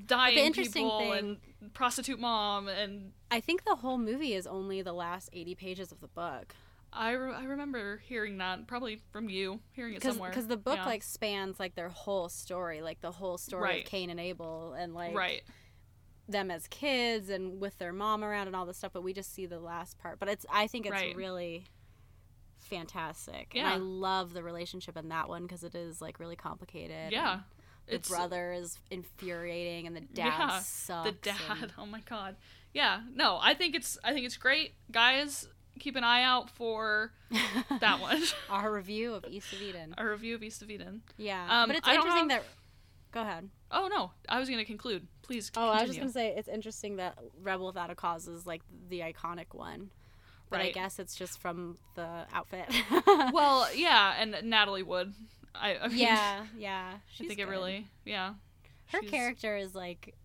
dying interesting people thing- and prostitute mom and I think the whole movie is only the last eighty pages of the book I, re- I remember hearing that probably from you hearing it somewhere because the book Yeah. like spans like their whole story, like the whole story Right. of Cain and Abel, and like right them as kids and with their mom around and all this stuff. But we just see the last part. But it's I think it's Right. really fantastic. Yeah. And I love the relationship in that one because it is like really complicated. yeah The it's brother is infuriating, and the dad Yeah, sucks. the dad and- *laughs* oh my god yeah no i think it's i think it's great guys keep an eye out for *laughs* that one *laughs* Our review of East of Eden. Our review of east of eden Yeah, Um, but it's interesting have- that. Go ahead. oh no i was gonna conclude please Oh, I was just gonna say it's interesting that Rebel Without a Cause is like the iconic one, but I guess it's just from the outfit. *laughs* well *laughs* yeah and natalie wood i, I mean, yeah, *laughs* yeah. i think it really yeah Her she's- character is like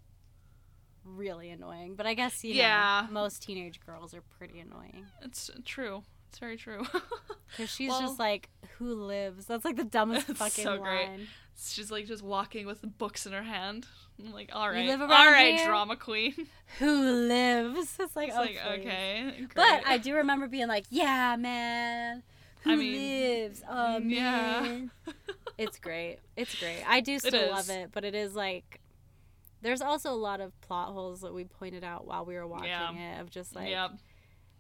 really annoying, but I guess you Yeah. know most teenage girls are pretty annoying it's true it's very true because she's Well- just like who lives. That's like the dumbest fucking so great. She's like just walking with the books in her hand i'm like all right all here? drama queen *laughs* Who lives? It's like it's oh, like okay But. I do remember being like, yeah, man. Who I mean, lives? Oh, yeah. man. *laughs* it's great. It's great. I do It still love it, but it is like, there's also a lot of plot holes that we pointed out while we were watching Yeah. it of just like, yep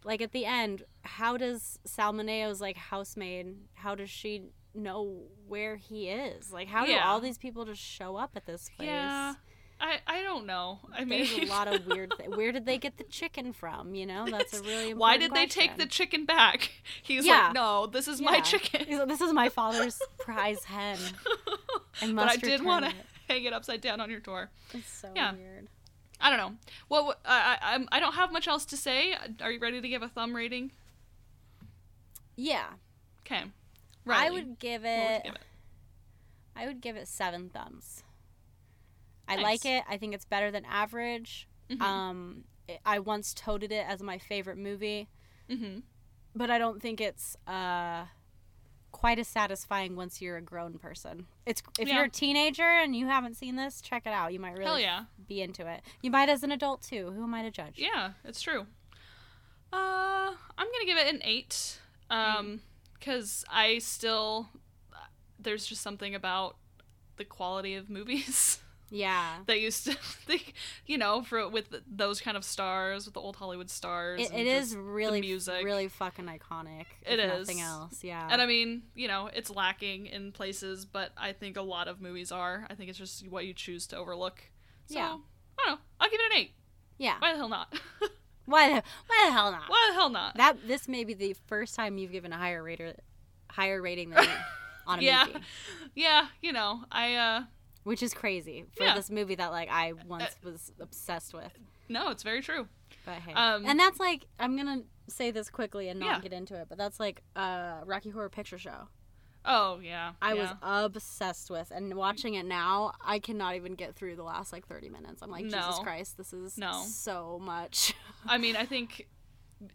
like at the end, how does Sal Mineo's like housemaid, how does she know where he is? Like, how do all these people just show up at this place? Yeah. I, I don't know. I mean, There's a *laughs* lot of weird. Th- where did they get the chicken from? You know, that's a really important why did they take the chicken back? *laughs* He's Yeah. like, no, this is my chicken. Like, this is my father's *laughs* prize hen. But I did want to hang it upside down on your door. It's so Yeah. weird. I don't know. Well, I, I, I don't have much else to say. Are you ready to give a thumb rating? Yeah, Okay. I would give would it. give it? I would give it seven thumbs. I Nice. like it. I think it's better than average. Mhm. Um, it- I once toted it as my favorite movie, Mhm. but I don't think it's uh quite as satisfying once you're a grown person. It's if Yeah. you're a teenager and you haven't seen this, check it out. You might really yeah. be into it. You might as an adult too. Who am I to judge? Yeah, it's true. Uh, I'm gonna give it an eight. Um, because I still there's just something about the quality of movies *laughs* Yeah. that used to, *laughs* think, you know, for with those kind of stars, with the old Hollywood stars. It, it is really, music. really fucking iconic. It if Nothing else. Yeah. And I mean, you know, it's lacking in places, but I think a lot of movies are. I think it's just what you choose to overlook. So, Yeah. I don't know. I'll give it an eight. yeah. Why the hell not? *laughs* Why the why the hell not? Why the hell not? That this may be the first time you've given a higher rater higher rating than *laughs* on a yeah, movie. yeah. You know, I uh, Which is crazy for Yeah. this movie that like I once was obsessed with. no, it's very true. But hey. Um, and that's like I'm gonna say this quickly and not Yeah. get into it, but that's like uh Rocky Horror Picture Show. Oh yeah, I yeah. was obsessed with and watching it now, I cannot even get through the last like 30 minutes. I'm like, Jesus Christ, this is No. so much. I mean, I think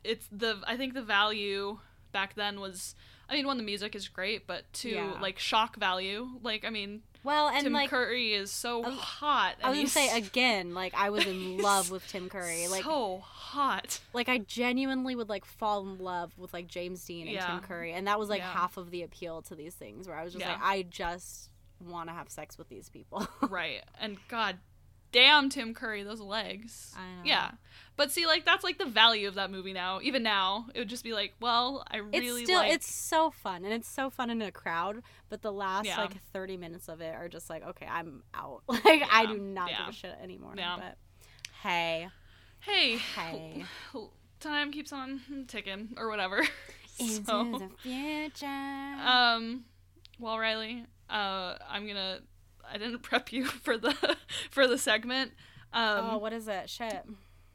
it's the I think the value back then was I mean, one the music is great, but two Yeah. like shock value. Like I mean, Well, and Tim like Curry is so I hot. I was gonna say again, like I was in *laughs* love with Tim Curry. Like so hot. like I genuinely would like fall in love with like James Dean and Yeah. Tim Curry, and that was like Yeah. half of the appeal to these things. Where I was just Yeah. like, I just want to have sex with these people. *laughs* right. And god damn Tim Curry, those legs. I know. Yeah. But see, like that's like the value of that movie now. Even now, it would just be like, well, I it's really still like it's so fun, and it's so fun in a crowd. But the last Yeah. like thirty minutes of it are just like, okay, I'm out. *laughs* Like I do not Yeah. give a shit anymore. Yeah. But hey, hey, hey, time keeps on ticking or whatever. *laughs* into so, the future. um, well, Riley, uh, I'm gonna. I didn't *laughs* prep you for the for the segment. Um, oh, what is it? Shit.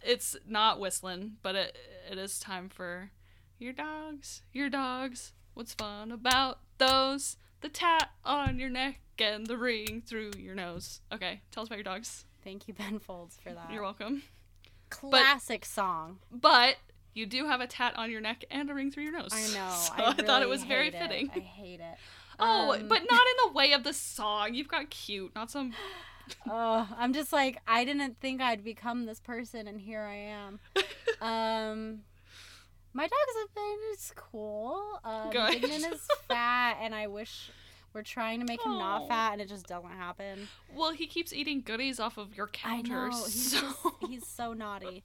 it's not whistling, but it it is time for your dogs, your dogs. What's fun about those? The tat on your neck and the ring through your nose. Okay, tell us about your dogs. Thank you, Ben Folds, for that. You're welcome. Classic song. But you do have a tat on your neck and a ring through your nose. I know. *laughs* So I, I, thought it really was very it. fitting. I hate it. Oh, Um, but not in the way of the song. You've got cute, not some. *laughs* Oh, I'm just like I didn't think I'd become this person, and here I am. *laughs* um, my dogs have been it's cool. Um, Good. Dignan is *laughs* fat, and I wish we're trying to make him Aw. not fat, and it just doesn't happen. Well, he keeps eating goodies off of your I counter. know he's so... just, he's so naughty.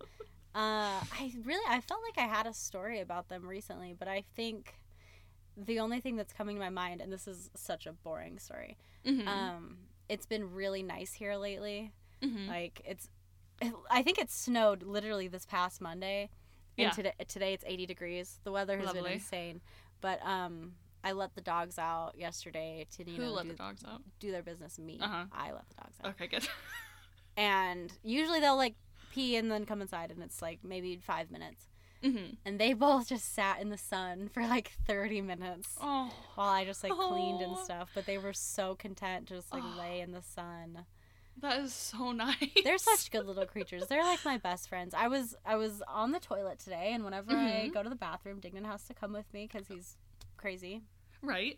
Uh, I really I felt like I had a story about them recently, but I think the only thing that's coming to my mind, and this is such a boring story. Mhm. Um, it's been really nice here lately. Mhm. Like it's, I think it snowed literally this past Monday, and Yeah. today today it's 80 degrees. The weather has been insane, but um, I let the dogs out yesterday to you Who know let do, the dogs out? do their business. Me, Uh-huh. I let the dogs out, Okay, good. *laughs* and usually they'll like pee and then come inside, and it's like maybe five minutes. Hmm And they both just sat in the sun for like 30 minutes Oh, while I just like cleaned and stuff. But they were so content to just like Oh. lay in the sun. that is so *laughs* nice. They're such good little creatures. They're like my best friends. I was I was on the toilet today, and whenever I Mhm. go to the bathroom, Dignan has to come with me because he's crazy. right.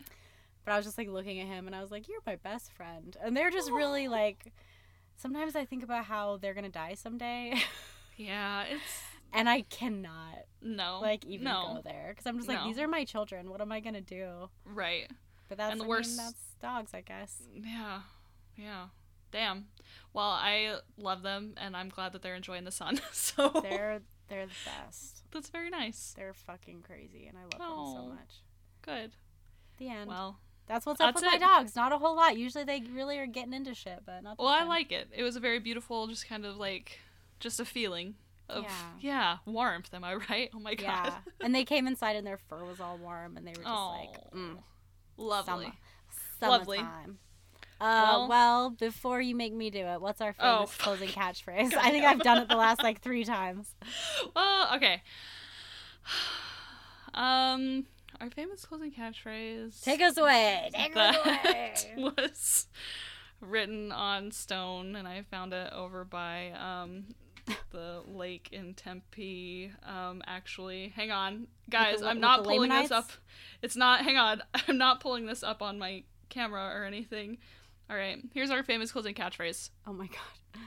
But I was just like looking at him, and I was like, "You're my best friend." And they're just really *gasps* like. Sometimes I think about how they're gonna die someday, *laughs* Yeah, it's and I cannot no, like even no, go there because I'm just like, No. these are my children. What am I gonna do? right. But that's And the I worst- Mean, that's dogs, I guess. Yeah, yeah. Damn. Well, I love them, and I'm glad that they're enjoying the sun. *laughs* So They're they're the best. that's very nice. They're fucking crazy, and I love them so oh. much. Good. The end. Well, That's what's up That's with my dogs. Not a whole lot. Usually they really are getting into shit, but not. Well, I like it. It was a very beautiful, just kind of like, just a feeling of Yeah. yeah, warmth. Am I *laughs* right? Oh my god. Yeah, and they came inside and their fur was all warm, and they were just Oh, like, mm, lovely. summer, Lovely. summertime. Uh, well, Well- before you make me do it, what's our Oh, famous fuck. closing *laughs* catchphrase? I think I've done it the last like three times. *laughs* Well, okay. *sighs* Um, our famous closing catchphrase. Take us away. Take us away. was written on stone, and I found it over by um, *laughs* the lake in Tempe. Um, actually, hang on, guys, the- I'm not pulling this up. It's not. Hang on, *laughs* I'm not pulling this up on my camera or anything. All right, here's our famous closing catchphrase. Oh my god.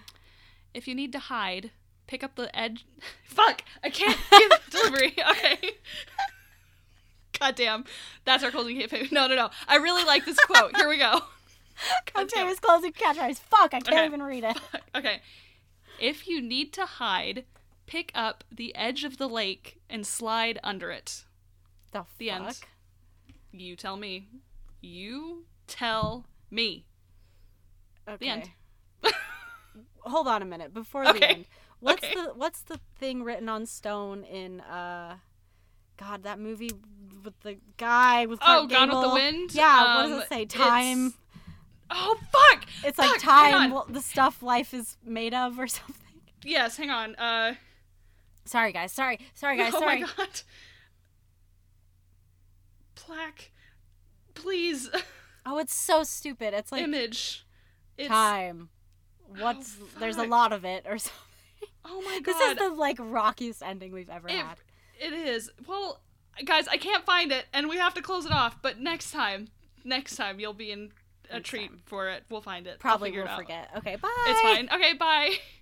If you need to hide, pick up the edge. *laughs* Fuck! I can't do the delivery. Okay. God damn. That's our closing catchphrase. No, no, no. I really like this quote. Here we go. Our God damn. famous closing catchphrase. Fuck, I can't Okay. even read it. Okay. If you need to hide, pick up the edge of the lake and slide under it. The, The fuck? end. You tell me. You tell me. Okay. end. *laughs* hold on a minute before the Okay. end. What's Okay. the what's the thing written on stone in uh God, that movie with the guy with Oh, Clark Gone with the Wind? Yeah, what Um, does it say? it's- Time. Oh fuck! It's, like Fuck, hang time, the stuff life is made of, or *laughs* something. Yes, hang on. Uh, Sorry, guys. Sorry, sorry, guys. oh sorry. my god. Plaque, please. *laughs* Oh, it's so stupid. It's like Image. It's, time. What's there's a lot of it, or *laughs* something. Oh my god. This is the like rockiest ending we've ever It- had. It is. Well, guys, I can't find it, and we have to close it off. But next time, next time, you'll be in a treat time. for it. We'll find it. Probably figure will it forget. Okay, bye. It's fine. Okay, bye. *laughs*